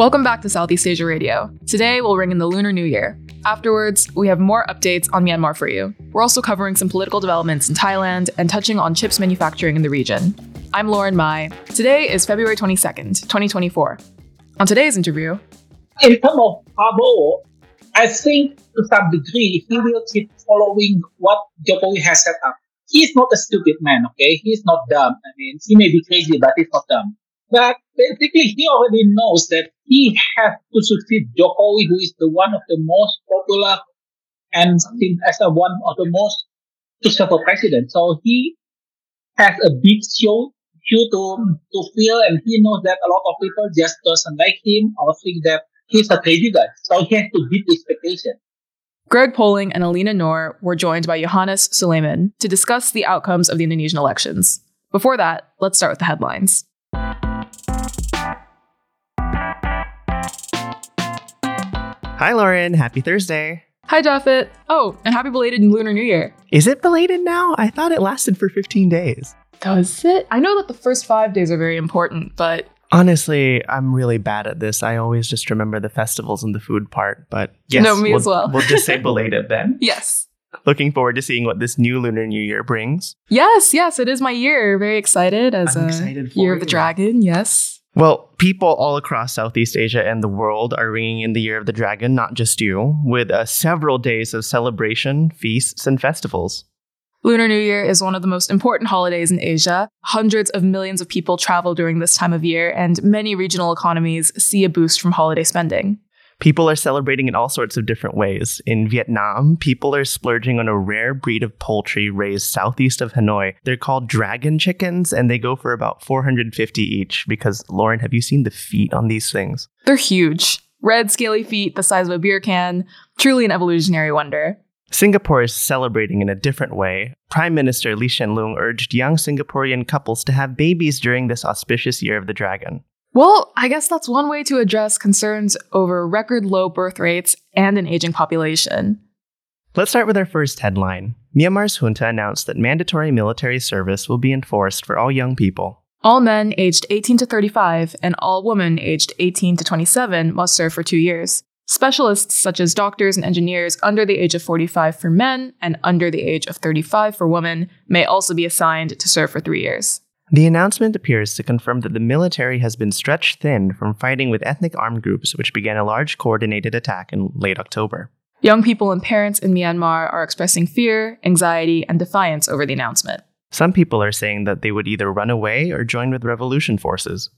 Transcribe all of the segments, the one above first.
Welcome back to Southeast Asia Radio. Today, we'll ring in the Lunar New Year. Afterwards, we have more updates on Myanmar for you. We're also covering some political developments in Thailand and touching on chips manufacturing in the region. I'm Lauren Mai. Today is February 22nd, 2024. On today's interview, in terms of Prabowo, I think to some degree he will keep following what Jokowi has set up. He's not a stupid man, okay? He's not dumb. I mean, he may be crazy, but he's not dumb. But basically, he already knows that he has to succeed Jokowi, who is the one of the most popular and seen as a one of the most successful president. So he has a big show, to, to fill, and he knows that a lot of people just doesn't like him or think that he's a crazy guy. So he has to beat expectation. Greg Poling and Elina Noor were joined by Yohanes Sulaiman to discuss the outcomes of the Indonesian elections. Before that, let's start with the headlines. Hi, Lauren. Happy Thursday. Hi, Japhet. Oh, and happy belated Lunar New Year. Is it belated now? I thought it lasted for 15 days. Does it? I know that the first five days are very important, but. Honestly, I'm really bad at this. I always just remember the festivals and the food part, but yes, no, me we'll, as well. we'll just say belated then. Yes. Looking forward to seeing what this new Lunar New Year brings. Yes, yes, it is my year. Very excited as I'm a excited for year of the dragon. Yes. Well, people all across Southeast Asia and the world are ringing in the Year of the Dragon, not just you, with uh, several days of celebration, feasts, and festivals. Lunar New Year is one of the most important holidays in Asia. Hundreds of millions of people travel during this time of year, and many regional economies see a boost from holiday spending. People are celebrating in all sorts of different ways. In Vietnam, people are splurging on a rare breed of poultry raised southeast of Hanoi. They're called dragon chickens, and they go for about 450 each. Because, Lauren, have you seen the feet on these things? They're huge. Red, scaly feet the size of a beer can. Truly an evolutionary wonder. Singapore is celebrating in a different way. Prime Minister Lee Hsien Loong urged young Singaporean couples to have babies during this auspicious year of the dragon. Well, I guess that's one way to address concerns over record low birth rates and an aging population. Let's start with our first headline. Myanmar's junta announced that mandatory military service will be enforced for all young people. All men aged 18 to 35 and all women aged 18 to 27 must serve for two years. Specialists such as doctors and engineers under the age of 45 for men and under the age of 35 for women may also be assigned to serve for three years. The announcement appears to confirm that the military has been stretched thin from fighting with ethnic armed groups, which began a large coordinated attack in late October. Young people and parents in Myanmar are expressing fear, anxiety, and defiance over the announcement. Some people are saying that they would either run away or join with revolution forces.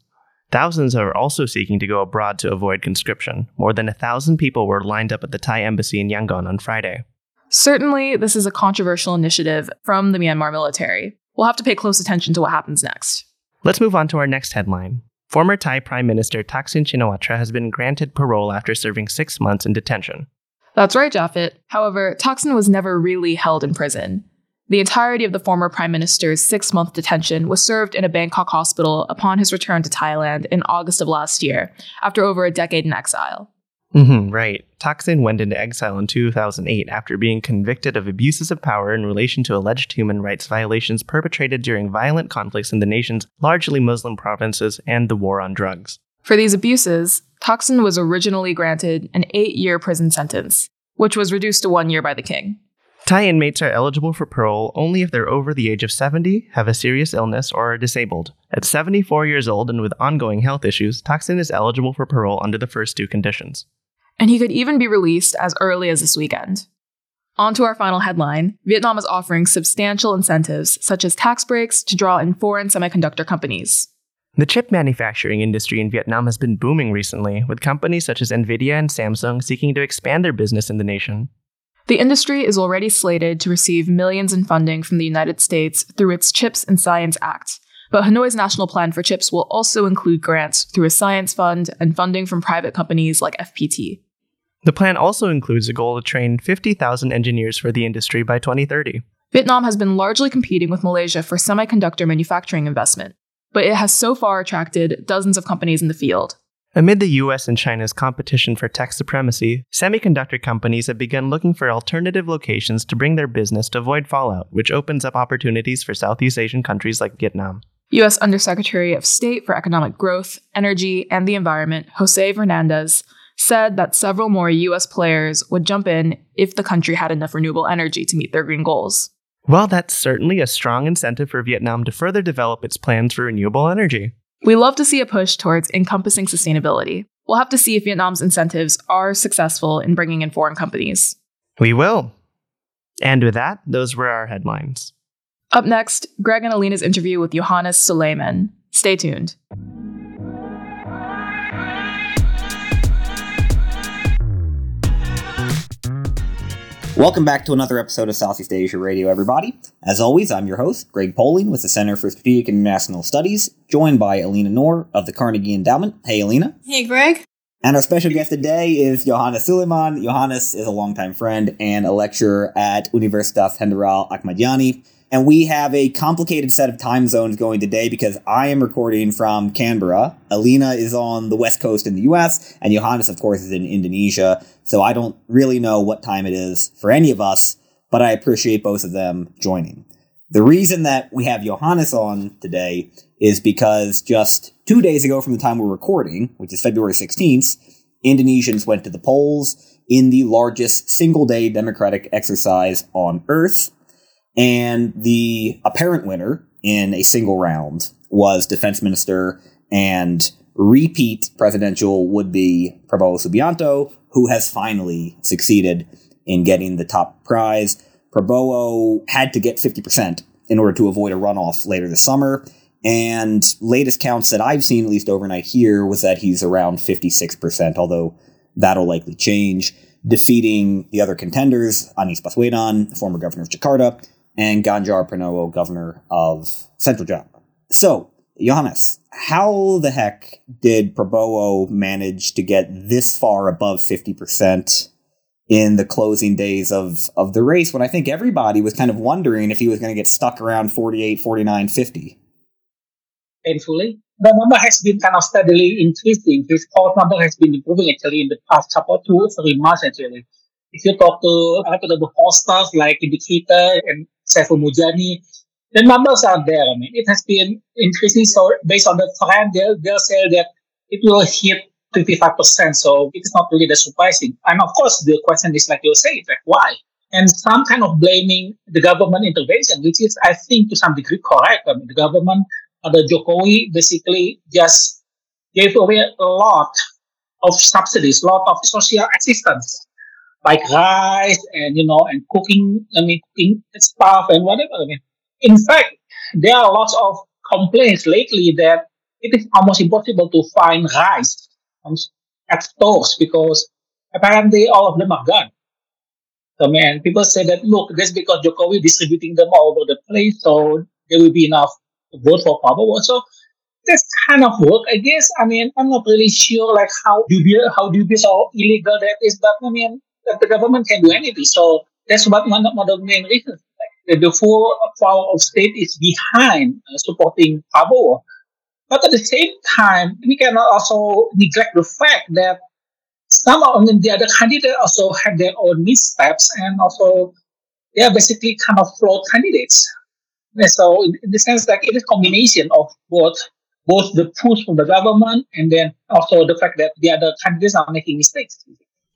Thousands are also seeking to go abroad to avoid conscription. More than a thousand people were lined up at the Thai embassy in Yangon on Friday. Certainly, this is a controversial initiative from the Myanmar military. We'll have to pay close attention to what happens next. Let's move on to our next headline. Former Thai Prime Minister Thaksin Shinawatra has been granted parole after serving six months in detention. That's right, Japhet. However, Thaksin was never really held in prison. The entirety of the former prime minister's six month detention was served in a Bangkok hospital upon his return to Thailand in August of last year, after over a decade in exile. Mm-hmm, right. Thaksin went into exile in 2008 after being convicted of abuses of power in relation to alleged human rights violations perpetrated during violent conflicts in the nation's largely Muslim provinces and the war on drugs. For these abuses, Thaksin was originally granted an eight year prison sentence, which was reduced to one year by the king. Thai inmates are eligible for parole only if they're over the age of 70, have a serious illness, or are disabled. At 74 years old and with ongoing health issues, Thaksin is eligible for parole under the first two conditions. And he could even be released as early as this weekend. On to our final headline Vietnam is offering substantial incentives, such as tax breaks, to draw in foreign semiconductor companies. The chip manufacturing industry in Vietnam has been booming recently, with companies such as Nvidia and Samsung seeking to expand their business in the nation. The industry is already slated to receive millions in funding from the United States through its CHIPS and Science Act. But Hanoi's national plan for chips will also include grants through a science fund and funding from private companies like FPT. The plan also includes a goal to train 50,000 engineers for the industry by 2030. Vietnam has been largely competing with Malaysia for semiconductor manufacturing investment, but it has so far attracted dozens of companies in the field. Amid the US and China's competition for tech supremacy, semiconductor companies have begun looking for alternative locations to bring their business to avoid fallout, which opens up opportunities for Southeast Asian countries like Vietnam. U.S. Undersecretary of State for Economic Growth, Energy, and the Environment, Jose Fernandez, said that several more U.S. players would jump in if the country had enough renewable energy to meet their green goals. Well, that's certainly a strong incentive for Vietnam to further develop its plans for renewable energy. We love to see a push towards encompassing sustainability. We'll have to see if Vietnam's incentives are successful in bringing in foreign companies. We will. And with that, those were our headlines. Up next, Greg and Elina's interview with Yohanes Sulaiman. Stay tuned. Welcome back to another episode of Southeast Asia Radio, everybody. As always, I'm your host, Greg Poling, with the Center for Strategic and International Studies, joined by Elina Noor of the Carnegie Endowment. Hey, Elina. Hey, Greg. And our special guest today is Yohanes Sulaiman. Yohanes is a longtime friend and a lecturer at Universitas Jenderal Achmad Yani. And we have a complicated set of time zones going today because I am recording from Canberra. Elina is on the west coast in the US, and Yohanes, of course, is in Indonesia. So I don't really know what time it is for any of us, but I appreciate both of them joining. The reason that we have Yohanes on today is because just two days ago from the time we're recording, which is February 16th, Indonesians went to the polls in the largest single day democratic exercise on earth and the apparent winner in a single round was defense minister and repeat presidential would be Prabowo Subianto, who has finally succeeded in getting the top prize. Prabowo had to get 50% in order to avoid a runoff later this summer. And latest counts that I've seen, at least overnight here, was that he's around 56%, although that'll likely change, defeating the other contenders, Anies Baswedan, former governor of Jakarta, and Ganjar Pranowo, governor of Central Java. So, Yohanes, how the heck did Prabowo manage to get this far above 50% in the closing days of, of the race when I think everybody was kind of wondering if he was going to get stuck around 48, 49, 50? Painfully. The number has been kind of steadily increasing. His poll number has been improving actually in the past couple two, three months actually. If you talk to reputable pollsters like Indikator and Saiful Mujani, the numbers are there. I mean, it has been increasing. So based on the trend, they'll, they'll say that it will hit 55%. So it's not really that surprising. And of course, the question is like you say, like why? And some kind of blaming the government intervention, which is, I think, to some degree correct. I mean, the government, the Jokowi, basically just gave away a lot of subsidies, a lot of social assistance like rice and you know and cooking I mean cooking stuff and whatever. I mean, in fact, there are lots of complaints lately that it is almost impossible to find rice at stores because apparently all of them are gone. So man, people say that look, that's because Jokowi distributing them all over the place, so there will be enough to vote for Prabowo. So that's kind of work, I guess. I mean, I'm not really sure like how dubious, how dubious or illegal that is, but I mean, that the government can do anything. So that's what one, of the main reasons. Like, the full power of state is behind uh, supporting Prabowo. But at the same time, we cannot also neglect the fact that some of the other candidates also have their own missteps and also they are basically kind of flawed candidates. And so in, in the sense that it is a combination of both both the push from the government and then also the fact that the other candidates are making mistakes.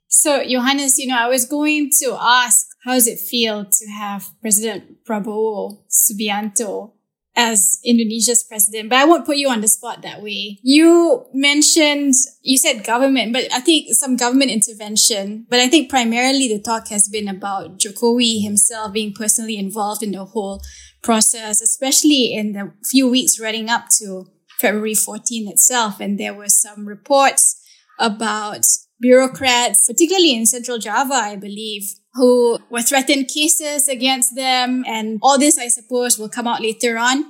So, Yohanes, you know, I was going to ask, how does it feel to have President Prabowo Subianto as Indonesia's president? But I won't put you on the spot that way. You mentioned, you said government, but I think some government intervention. But I think primarily the talk has been about Jokowi himself being personally involved in the whole process, especially in the few weeks running up to February 14 itself. And there were some reports about bureaucrats, particularly in Central Java, I believe, who were threatened cases against them. And all this, I suppose, will come out later on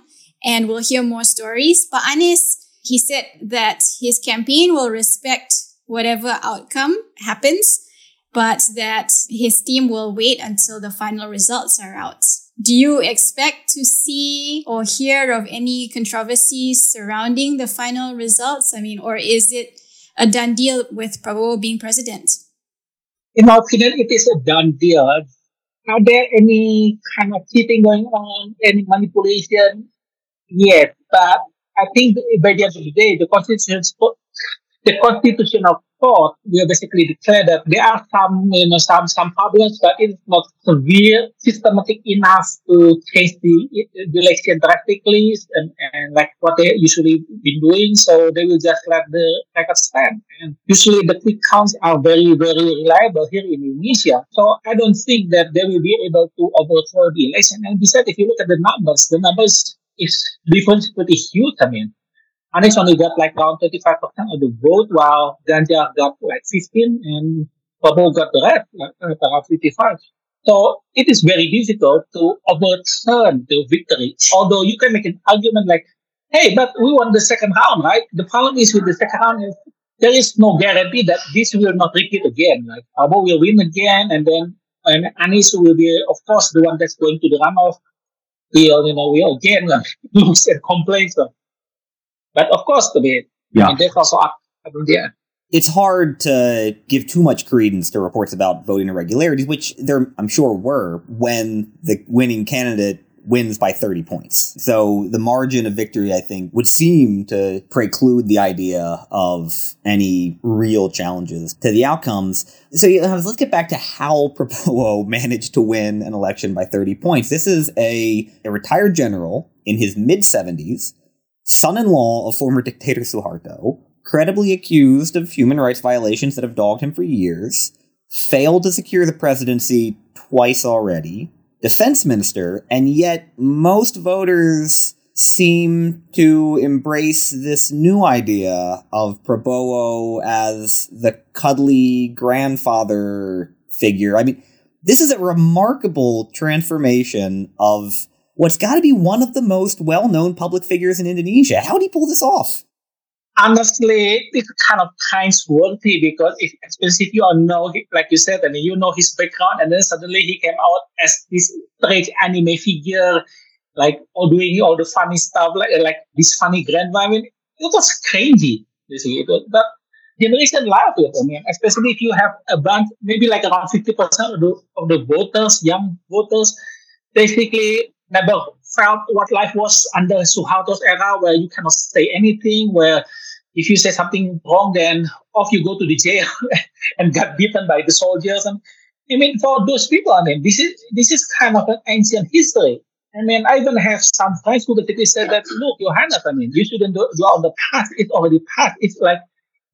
and we'll hear more stories. But Anies, he said that his campaign will respect whatever outcome happens, but that his team will wait until the final results are out. Do you expect to see or hear of any controversies surrounding the final results? I mean, or is it a done deal with Prabowo being president? In my opinion, it is a done deal. Are there any kind of cheating going on, any manipulation? Yes, But I think by the end of the day, the constitution, the constitutional court will basically declare that there are some, you know, some some problems, but it's not severe, systematic enough to change the, the election drastically, and, and like what they usually been doing. So they will just let the record stand. And usually the quick counts are very very reliable here in Indonesia. So I don't think that they will be able to overthrow the election. And besides, if you look at the numbers, the numbers is difference pretty huge. I mean, Anies only got like around 35% of the vote, while Ganjar got like 15 and Prabowo got the rest, like uh, around 55. So it is very difficult to overturn the victory. Although you can make an argument like, hey, but we won the second round, right? The problem is with the second round is there is no guarantee that this will not repeat again. Like Prabowo will win again, and then and Anies will be, of course, the one that's going to the runoff. We'll, you know, we'll again lose and complain. So but of course, the bit. Yeah. Also up there. It's hard to give too much credence to reports about voting irregularities, which there, I'm sure, were when the winning candidate wins by 30 points. So the margin of victory, I think, would seem to preclude the idea of any real challenges to the outcomes. So let's get back to how Prabowo managed to win an election by 30 points. This is a, a retired general in his mid 70s son-in-law of former dictator Suharto, credibly accused of human rights violations that have dogged him for years, failed to secure the presidency twice already, defense minister, and yet most voters seem to embrace this new idea of Prabowo as the cuddly grandfather figure. I mean, this is a remarkable transformation of what's got to be one of the most well known public figures in Indonesia. How did he pull this off? Honestly, it's kind of kind worthy because if, especially if you all know, like you said, and you know his background, and then suddenly he came out as this strange anime figure, like all doing all the funny stuff, like like this funny grandma. I mean, it was crazy. You see, it was, but generation loved it. I mean, especially if you have a bunch, maybe like around fifty percent of the of the voters, young voters, basically never felt what life was under Suharto's era, where you cannot say anything, where if you say something wrong, then off you go to the jail and got beaten by the soldiers. And I mean, for those people, I mean, this is this is kind of an ancient history. I mean, I even have some friends who basically said that, look, Yohanes, I mean, you shouldn't do, do on the past. It's already past. It's like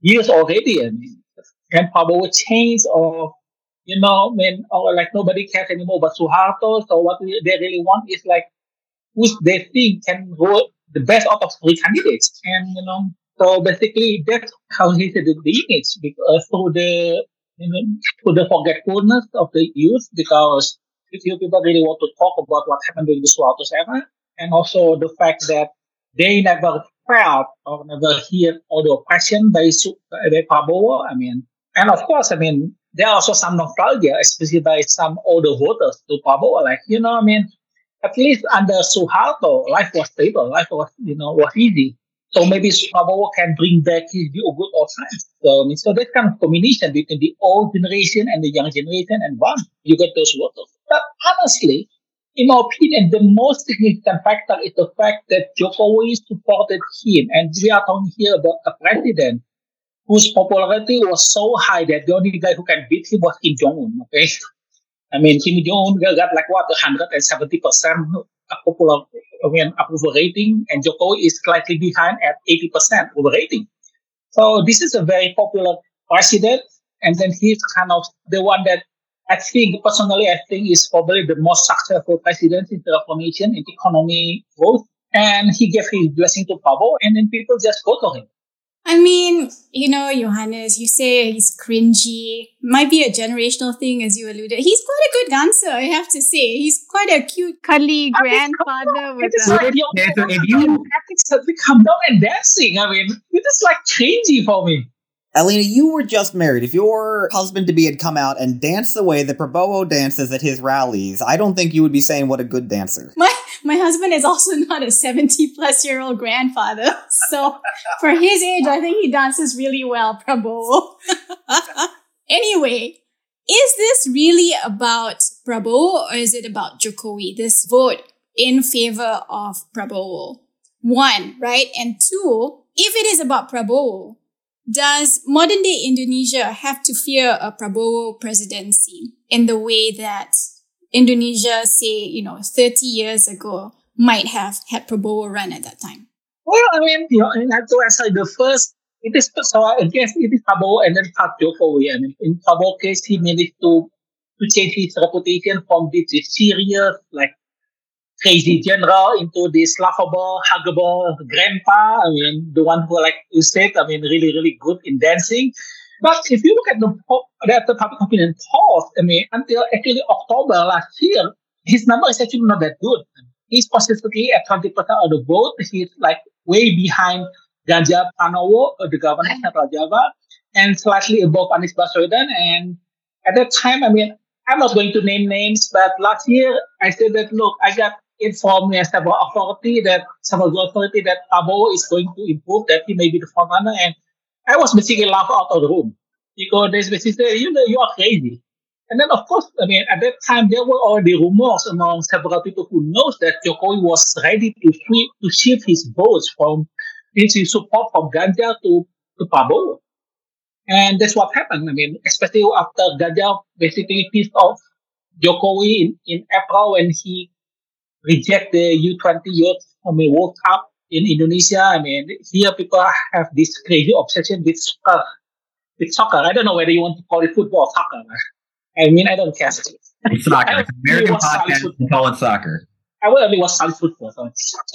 years already. I mean, can probably change or you know, I mean, or like nobody cares anymore about Suharto. So what they really want is like who they think can vote the best out of three candidates. And, you know, so basically that's how he said the, image because through the, you know, through the forgetfulness of the youth because if you people really want to talk about what happened during the Suharto's era and also the fact that they never felt or never hear all the oppression by, by Prabowo. I mean, and of course, I mean, there are also some nostalgia, especially by some older voters to Prabowo. Like, you know, I mean, at least under Suharto, life was stable, life was, you know, was easy. So maybe Prabowo can bring back his good old times. So, I mean, so that kind of combination between the old generation and the young generation and one, you get those voters. But honestly, in my opinion, the most significant factor is the fact that Jokowi supported him. And we are talking here about a president whose popularity was so high that the only guy who can beat him was Kim Jong Un. Okay, I mean Kim Jong Un got like what 170 percent popular I mean, approval rating, and Jokowi is slightly behind at 80 percent approval rating. So this is a very popular president, and then he's kind of the one that I think personally I think is probably the most successful president in the reformation in economy growth. And he gave his blessing to Prabowo, and then people just go to him. I mean, you know, Yohanes, you say he's cringy. Might be a generational thing, as you alluded. He's quite a good dancer, I have to say. He's quite a cute, cuddly grandfather with a... Like, if you suddenly come down and dancing, I mean, it is like cringy for me. Elina, you were just married. If your husband to be had come out and danced the way that Prabowo dances at his rallies, I don't think you would be saying what a good dancer. My my husband is also not a 70 plus year old grandfather. So for his age, I think he dances really well, Prabowo. anyway, is this really about Prabowo or is it about Jokowi? This vote in favor of Prabowo? One, right? And two, if it is about Prabowo, does modern day Indonesia have to fear a Prabowo presidency in the way that Indonesia, say, you know, 30 years ago might have had Prabowo run at that time? Well, I mean, you know, to answer the first. It is so I guess it is Prabowo and then Pak Jokowi. I mean, in Prabowo case, he managed to to change his reputation from this serious, like crazy general into this laughable, huggable grandpa. I mean, the one who, like you said, I mean, really, really good in dancing. But if you look at the, at the public opinion polls, I mean, until actually October last year, his number is actually not that good. He's consistently at 20% of the vote. He's like way behind Ganjar Pranowo, uh, the governor of mm-hmm. Central Java, and slightly above Anies Baswedan. And at that time, I mean, I'm not going to name names, but last year I said that, look, I got informed by several authority that several authority that Prabowo is going to improve, that he may be the frontrunner. And I was basically laughed out of the room because they basically said, you know, you are crazy. And then, of course, I mean, at that time, there were already rumors among several people who knows that Jokowi was ready to, sweep, to shift his votes from his support from Ganjar to, to Prabowo. And that's what happened. I mean, especially after Ganjar basically pissed off Jokowi in, in April when he rejected the U20 youth I mean, World Cup in Indonesia. I mean, here people have this crazy obsession with soccer. With soccer. I don't know whether you want to call it football or soccer. I mean, I don't care. It's soccer. American podcast, we call it soccer. I will only watch college football. So.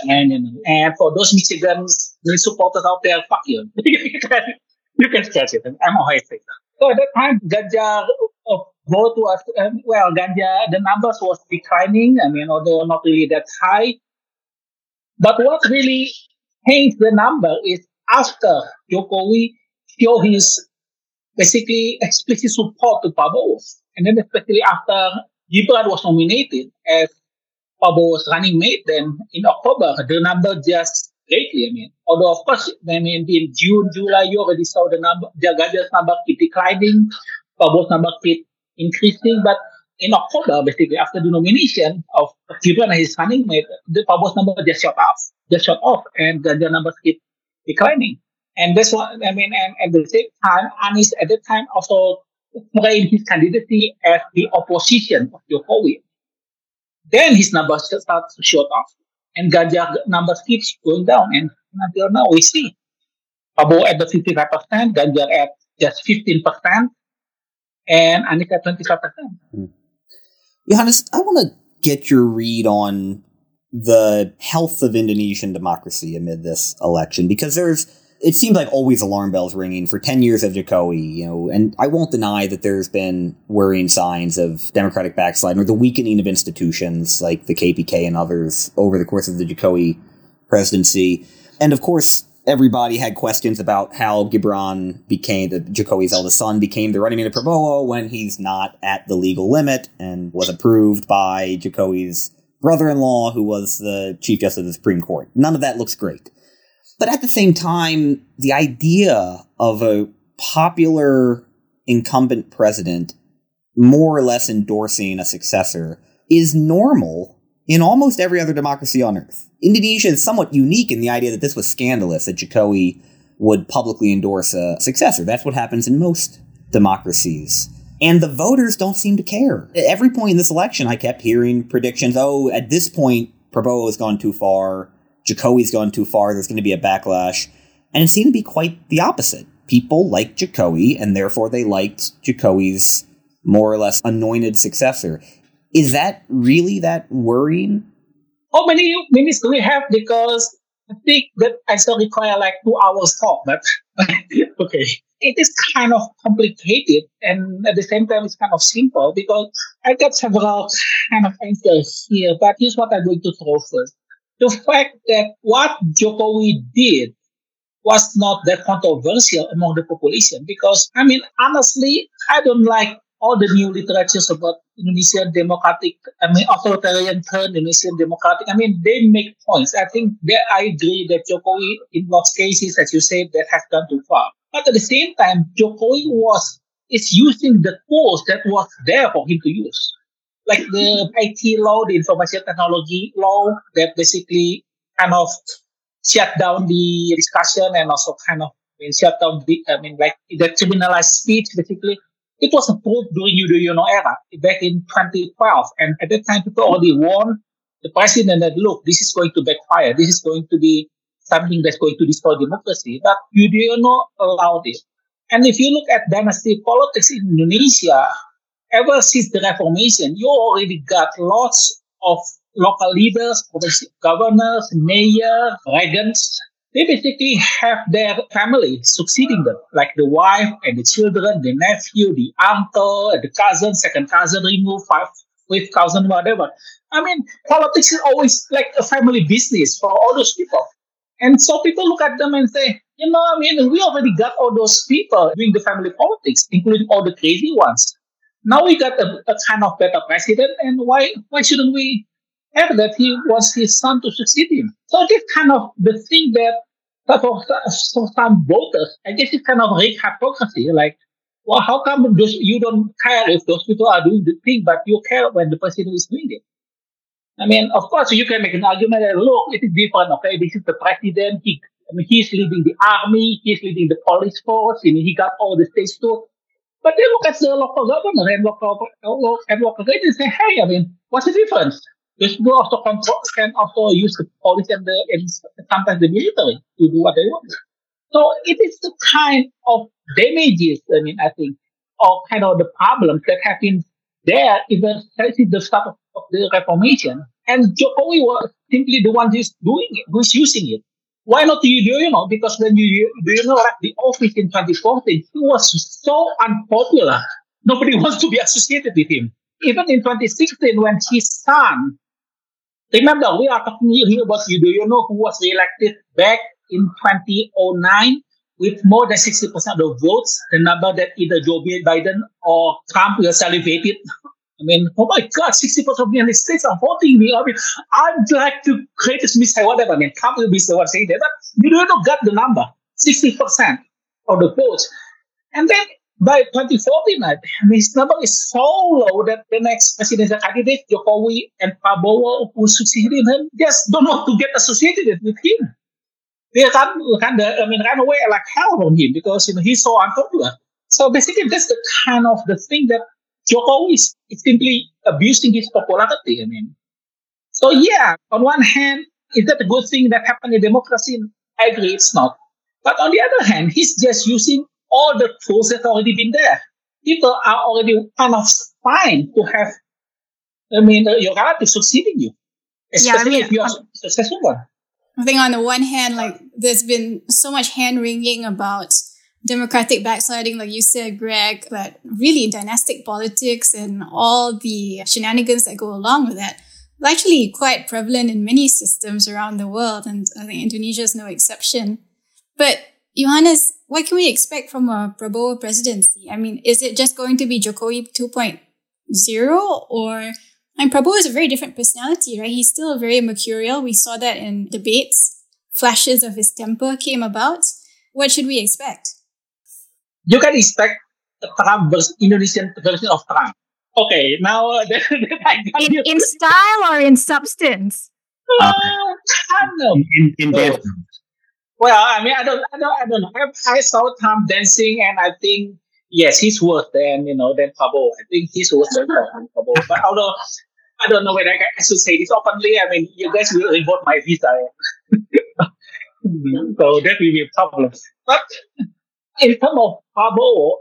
And, and, and for those Michigans, the supporters out there, fuck you. you can catch it. I'm always saying. So at that time, Ganjar uh, vote was, um, well, Ganjar, the numbers was declining. I mean, although not really that high. But what really changed the number is after Jokowi showed his basically explicit support to Prabowo. And then especially after Gibran was nominated as Prabowo's running mate, then in October, the number just greatly. I mean, although of course, I mean, in June, July, you already saw the number, the Ganjar's number keep declining, Prabowo's number keep increasing, but in October, basically after the nomination of Gibran and his running mate, the Prabowo's number just shot off, just shot off, and the, numbers keep declining. And that's what I mean. And at the same time, Anies at that time also framed his candidacy as the opposition of Jokowi. Then his numbers start to shoot off and Ganjar numbers keeps going down. And until now, we see Prabowo at the 55%, Ganjar at just 15%, and Anies at 25%. Mm. Yohanes, I want to get your read on the health of Indonesian democracy amid this election because there's it seems like always alarm bells ringing for 10 years of Jokowi, you know, and I won't deny that there's been worrying signs of democratic backsliding or the weakening of institutions like the KPK and others over the course of the Jokowi presidency. And of course, everybody had questions about how Gibran became the Jokowi's eldest son became the running mate of Prabowo when he's not at the legal limit and was approved by Jokowi's brother-in-law who was the chief justice of the Supreme Court. None of that looks great. But at the same time, the idea of a popular incumbent president more or less endorsing a successor is normal in almost every other democracy on earth. Indonesia is somewhat unique in the idea that this was scandalous that Jokowi would publicly endorse a successor. That's what happens in most democracies. And the voters don't seem to care. At every point in this election, I kept hearing predictions oh, at this point, Prabowo has gone too far. Jokowi's gone too far, there's going to be a backlash. And it seemed to be quite the opposite. People liked Jokowi, and therefore they liked Jokowi's more or less anointed successor. Is that really that worrying? How many minutes do we have? Because I think that I still require like two hours talk, but okay. It is kind of complicated and at the same time it's kind of simple because I got several kind of answers here, but here's what I'm going to throw first the fact that what Jokowi did was not that controversial among the population because, I mean, honestly, I don't like all the new literatures about Indonesian democratic, I mean, authoritarian turn Indonesian democratic. I mean, they make points. I think that I agree that Jokowi, in most cases, as you said, that has gone too far. But at the same time, Jokowi was is using the tools that was there for him to use like the IT law, the information technology law that basically kind of shut down the discussion and also kind of I mean, shut down the, I mean, like the criminalized speech, basically. It was approved during Yudhoyono era back in 2012. And at that time, people already warned the president that, look, this is going to backfire. This is going to be something that's going to destroy democracy. But Yudhoyono allowed it. And if you look at dynasty politics in Indonesia, ever since the Reformation, you already got lots of local leaders, governors, mayor, regents. They basically have their family succeeding them, like the wife and the children, the nephew, the uncle, the cousin, second cousin removed, five, fifth cousin, whatever. I mean, politics is always like a family business for all those people. And so people look at them and say, you know, I mean, we already got all those people doing the family politics, including all the crazy ones. Now we got a, a kind of better president, and why why shouldn't we have that he wants his son to succeed him? So this kind of the thing that for, for some voters, I guess it's kind of rich hypocrisy. Like, well, how come those, you don't care if those people are doing the thing, but you care when the president is doing it? I mean, of course, you can make an argument that look, it is different. Okay, this is the president. He, I mean, he's leading the army. He's leading the police force. and he got all the states too. But they look at the local government and local, and local and say, hey, I mean, what's the difference? People also control, can also use the police and, the, and sometimes the military to do what they want. So it is the kind of damages, I mean, I think, or kind of the problems that have been there even since the start of, of the Reformation. And Jokowi was simply the one who's doing it, who's using it. Why not Yudhoyono? Because when you do you know like the office in 2014, he was so unpopular. Nobody wants to be associated with him. Even in 2016, when his son, remember we are talking here about Yudhoyono who was elected back in 2009 with more than 60% of the votes, the number that either Joe Biden or Trump will salivated I mean, oh my God, 60% of the United States are voting me. I mean, I'd like to create this mistake, whatever. I mean, Trump will be the one saying that, but you don't get the number, 60% of the votes. And then by 2014, I mean, his number is so low that the next presidential candidate, Jokowi and Prabowo, who succeeded him, just don't want to get associated with him. They run, I mean, run away like hell from him because, you know, he's so unpopular. So basically, that's the kind of the thing that Jokowi is simply abusing his popularity. I mean, so yeah, on one hand, is that a good thing that happened in democracy? I agree, it's not. But on the other hand, he's just using all the tools that already been there. People are already kind of fine to have, I mean, uh, your relative succeeding you, especially yeah, I mean, if you're a successful one. I think on the one hand, like there's been so much hand wringing about democratic backsliding, like you said, Greg, but really dynastic politics and all the shenanigans that go along with that actually quite prevalent in many systems around the world. And I think Indonesia is no exception. But Yohanes, what can we expect from a Prabowo presidency? I mean, is it just going to be Jokowi 2.0 or I mean, Prabowo is a very different personality, right? He's still very mercurial. We saw that in debates. Flashes of his temper came about. What should we expect? you can expect a Trump version, Indonesian version of Trump. Okay, now uh, in, in, style or in substance? Uh, I don't know. In, in dance. Well, I mean, I don't, I don't, I don't know. I, I saw Tom dancing, and I think yes, he's worse than you know than Prabowo. I think he's worse than Prabowo. But although I don't know whether I, I should say this openly, I mean, you guys will revoke my visa. so that will be a problem. But in terms of Prabowo,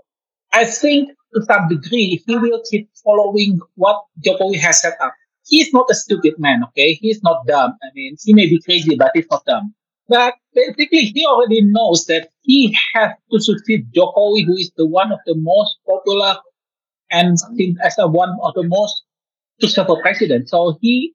I think to some degree he will keep following what Jokowi has set up. He's not a stupid man, okay? He's not dumb. I mean, he may be crazy, but he's not dumb. But basically, he already knows that he has to succeed Jokowi, who is the one of the most popular and seen as a one of the most successful presidents. So he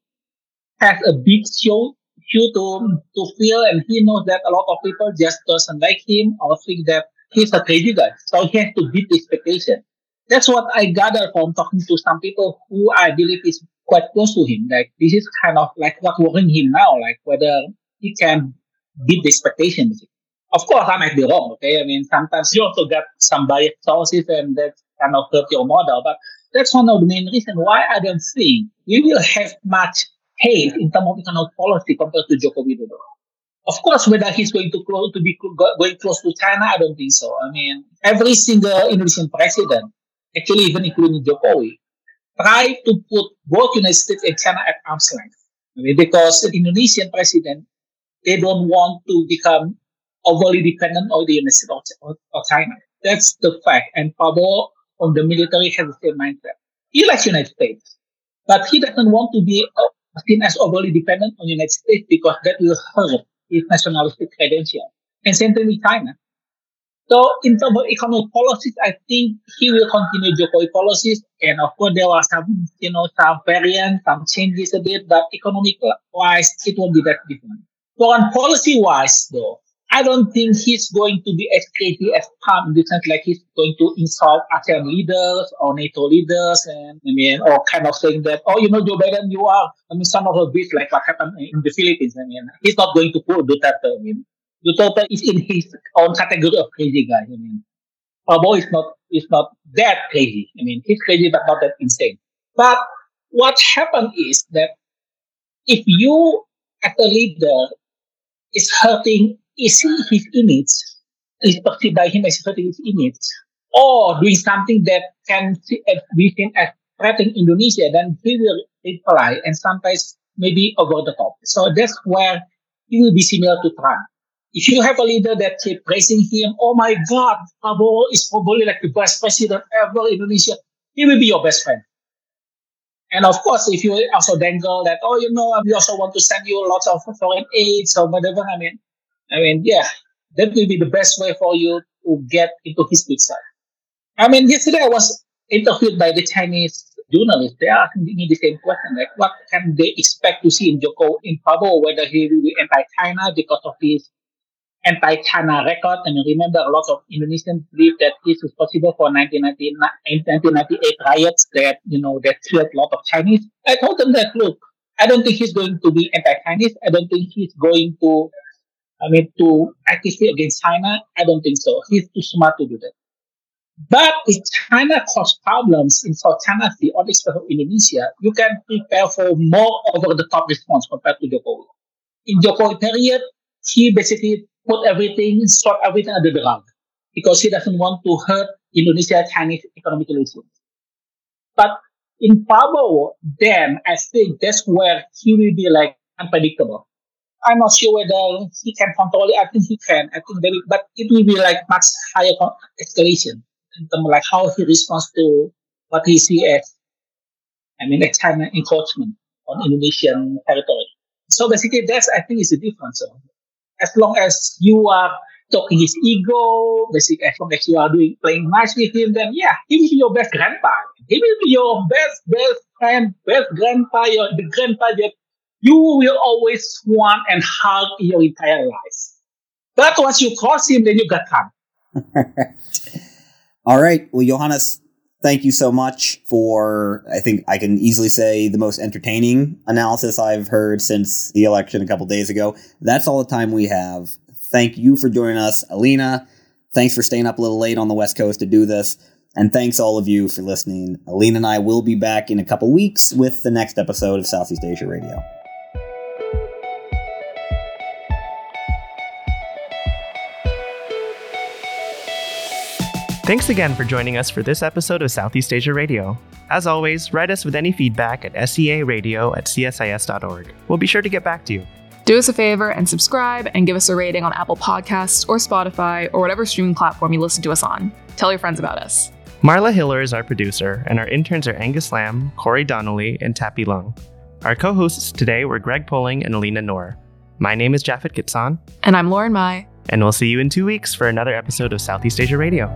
has a big show, show to, to fill, and he knows that a lot of people just doesn't like him or think that he's a crazy guy. So he has to beat the expectation. That's what I gather from talking to some people who I believe is quite close to him. Like this is kind of like what worrying him now, like whether he can beat the expectation. Of course, I might be wrong. Okay, I mean sometimes you also get some biased sources, and that kind of hurt your model. But that's one of the main reasons why I don't think we will have much hate in terms of economic policy compared to Joko Widodo. Of course, whether he's going to close, to be going close to China, I don't think so. I mean, every single Indonesian president, actually even including Jokowi, try to put both United States and China at arm's length. I mean, because the Indonesian president, they don't want to become overly dependent on the United States or, China. That's the fact. And Prabowo on the military has the same mindset. He likes United States, but he doesn't want to be uh, seen as overly dependent on United States because that will hurt his nationalistic credential. And same thing with China. So in terms of economic policies, I think he will continue Jokowi policies. And of course, there are some, you know, some variants, some changes a bit, but economic wise, it won't be that different. Foreign policy wise, though, I don't think he's going to be as crazy as Trump in the sense like he's going to insult ASEAN leaders or NATO leaders and I mean, or kind of saying that, oh, you know, Joe Biden, you are, I mean, son of a bitch, like what happened in the Philippines. I mean, he's not going to pull that. I mean, Duterte is in his own category of crazy guy. I mean, Prabowo is not is not that crazy. I mean, he's crazy but not that insane. But what happened is that if you as a leader is hurting is his image, is perceived by him as hurting his image, or doing something that can be seen as threatening Indonesia, then he will reply and sometimes maybe over the top. So that's where he will be similar to Trump. If you have a leader that keep praising him, oh my God, Prabowo is probably like the best president ever in Indonesia, he will be your best friend. And of course, if you also dangle that, oh, you know, we also want to send you lots of foreign aid or whatever, I mean, I mean, yeah, that will be the best way for you to get into his good side. I mean, yesterday I was interviewed by the Chinese journalists. They are asking me the same question, like, what can they expect to see in Joko in Prabowo, whether he will be anti-China because of his anti-China record. And remember, a lot of Indonesians believe that this was possible for 1998 riots that, you know, that killed a lot of Chinese. I told them that, look, I don't think he's going to be anti-Chinese. I don't think he's going to, I mean, to actively against China. I don't think so. He's too smart to do that. But if China cause problems in South China or the of Indonesia, you can prepare for more over-the-top response compared to Jokowi. In Jokowi period, he basically put everything, sort everything under the rug because he doesn't want to hurt Indonesia Chinese economic relations. But in Prabowo, then I think that's where he will be like unpredictable. I'm not sure whether he can control it. I think he can. I think very, but it will be like much higher escalation in terms of like how he responds to what he sees as, I mean, a China encroachment on Indonesian territory. So basically, that's I think is the difference. As long as you uh, are talking his ego, basically as long as you are doing playing nice with him, then yeah, he will be your best grandpa. He will be your best best friend, best grandpa, your the grandpa that you will always want and hug your entire life. But once you cross him, then you got time. All right. Well, Yohanes, thank you so much for, I think I can easily say, the most entertaining analysis I've heard since the election a couple days ago. That's all the time we have. Thank you for joining us, Elina. Thanks for staying up a little late on the West Coast to do this. And thanks all of you for listening. Elina and I will be back in a couple weeks with the next episode of Southeast Asia Radio. Thanks again for joining us for this episode of Southeast Asia Radio. As always, write us with any feedback at searadio at csis.org. We'll be sure to get back to you. Do us a favor and subscribe and give us a rating on Apple Podcasts or Spotify or whatever streaming platform you listen to us on. Tell your friends about us. Marla Hiller is our producer, and our interns are Angus Lamb, Corey Donnelly, and Tappy Lung. Our co hosts today were Greg Poling and Elina Noor. My name is Japhet Quitzon. And I'm Lauren Mai. And we'll see you in two weeks for another episode of Southeast Asia Radio.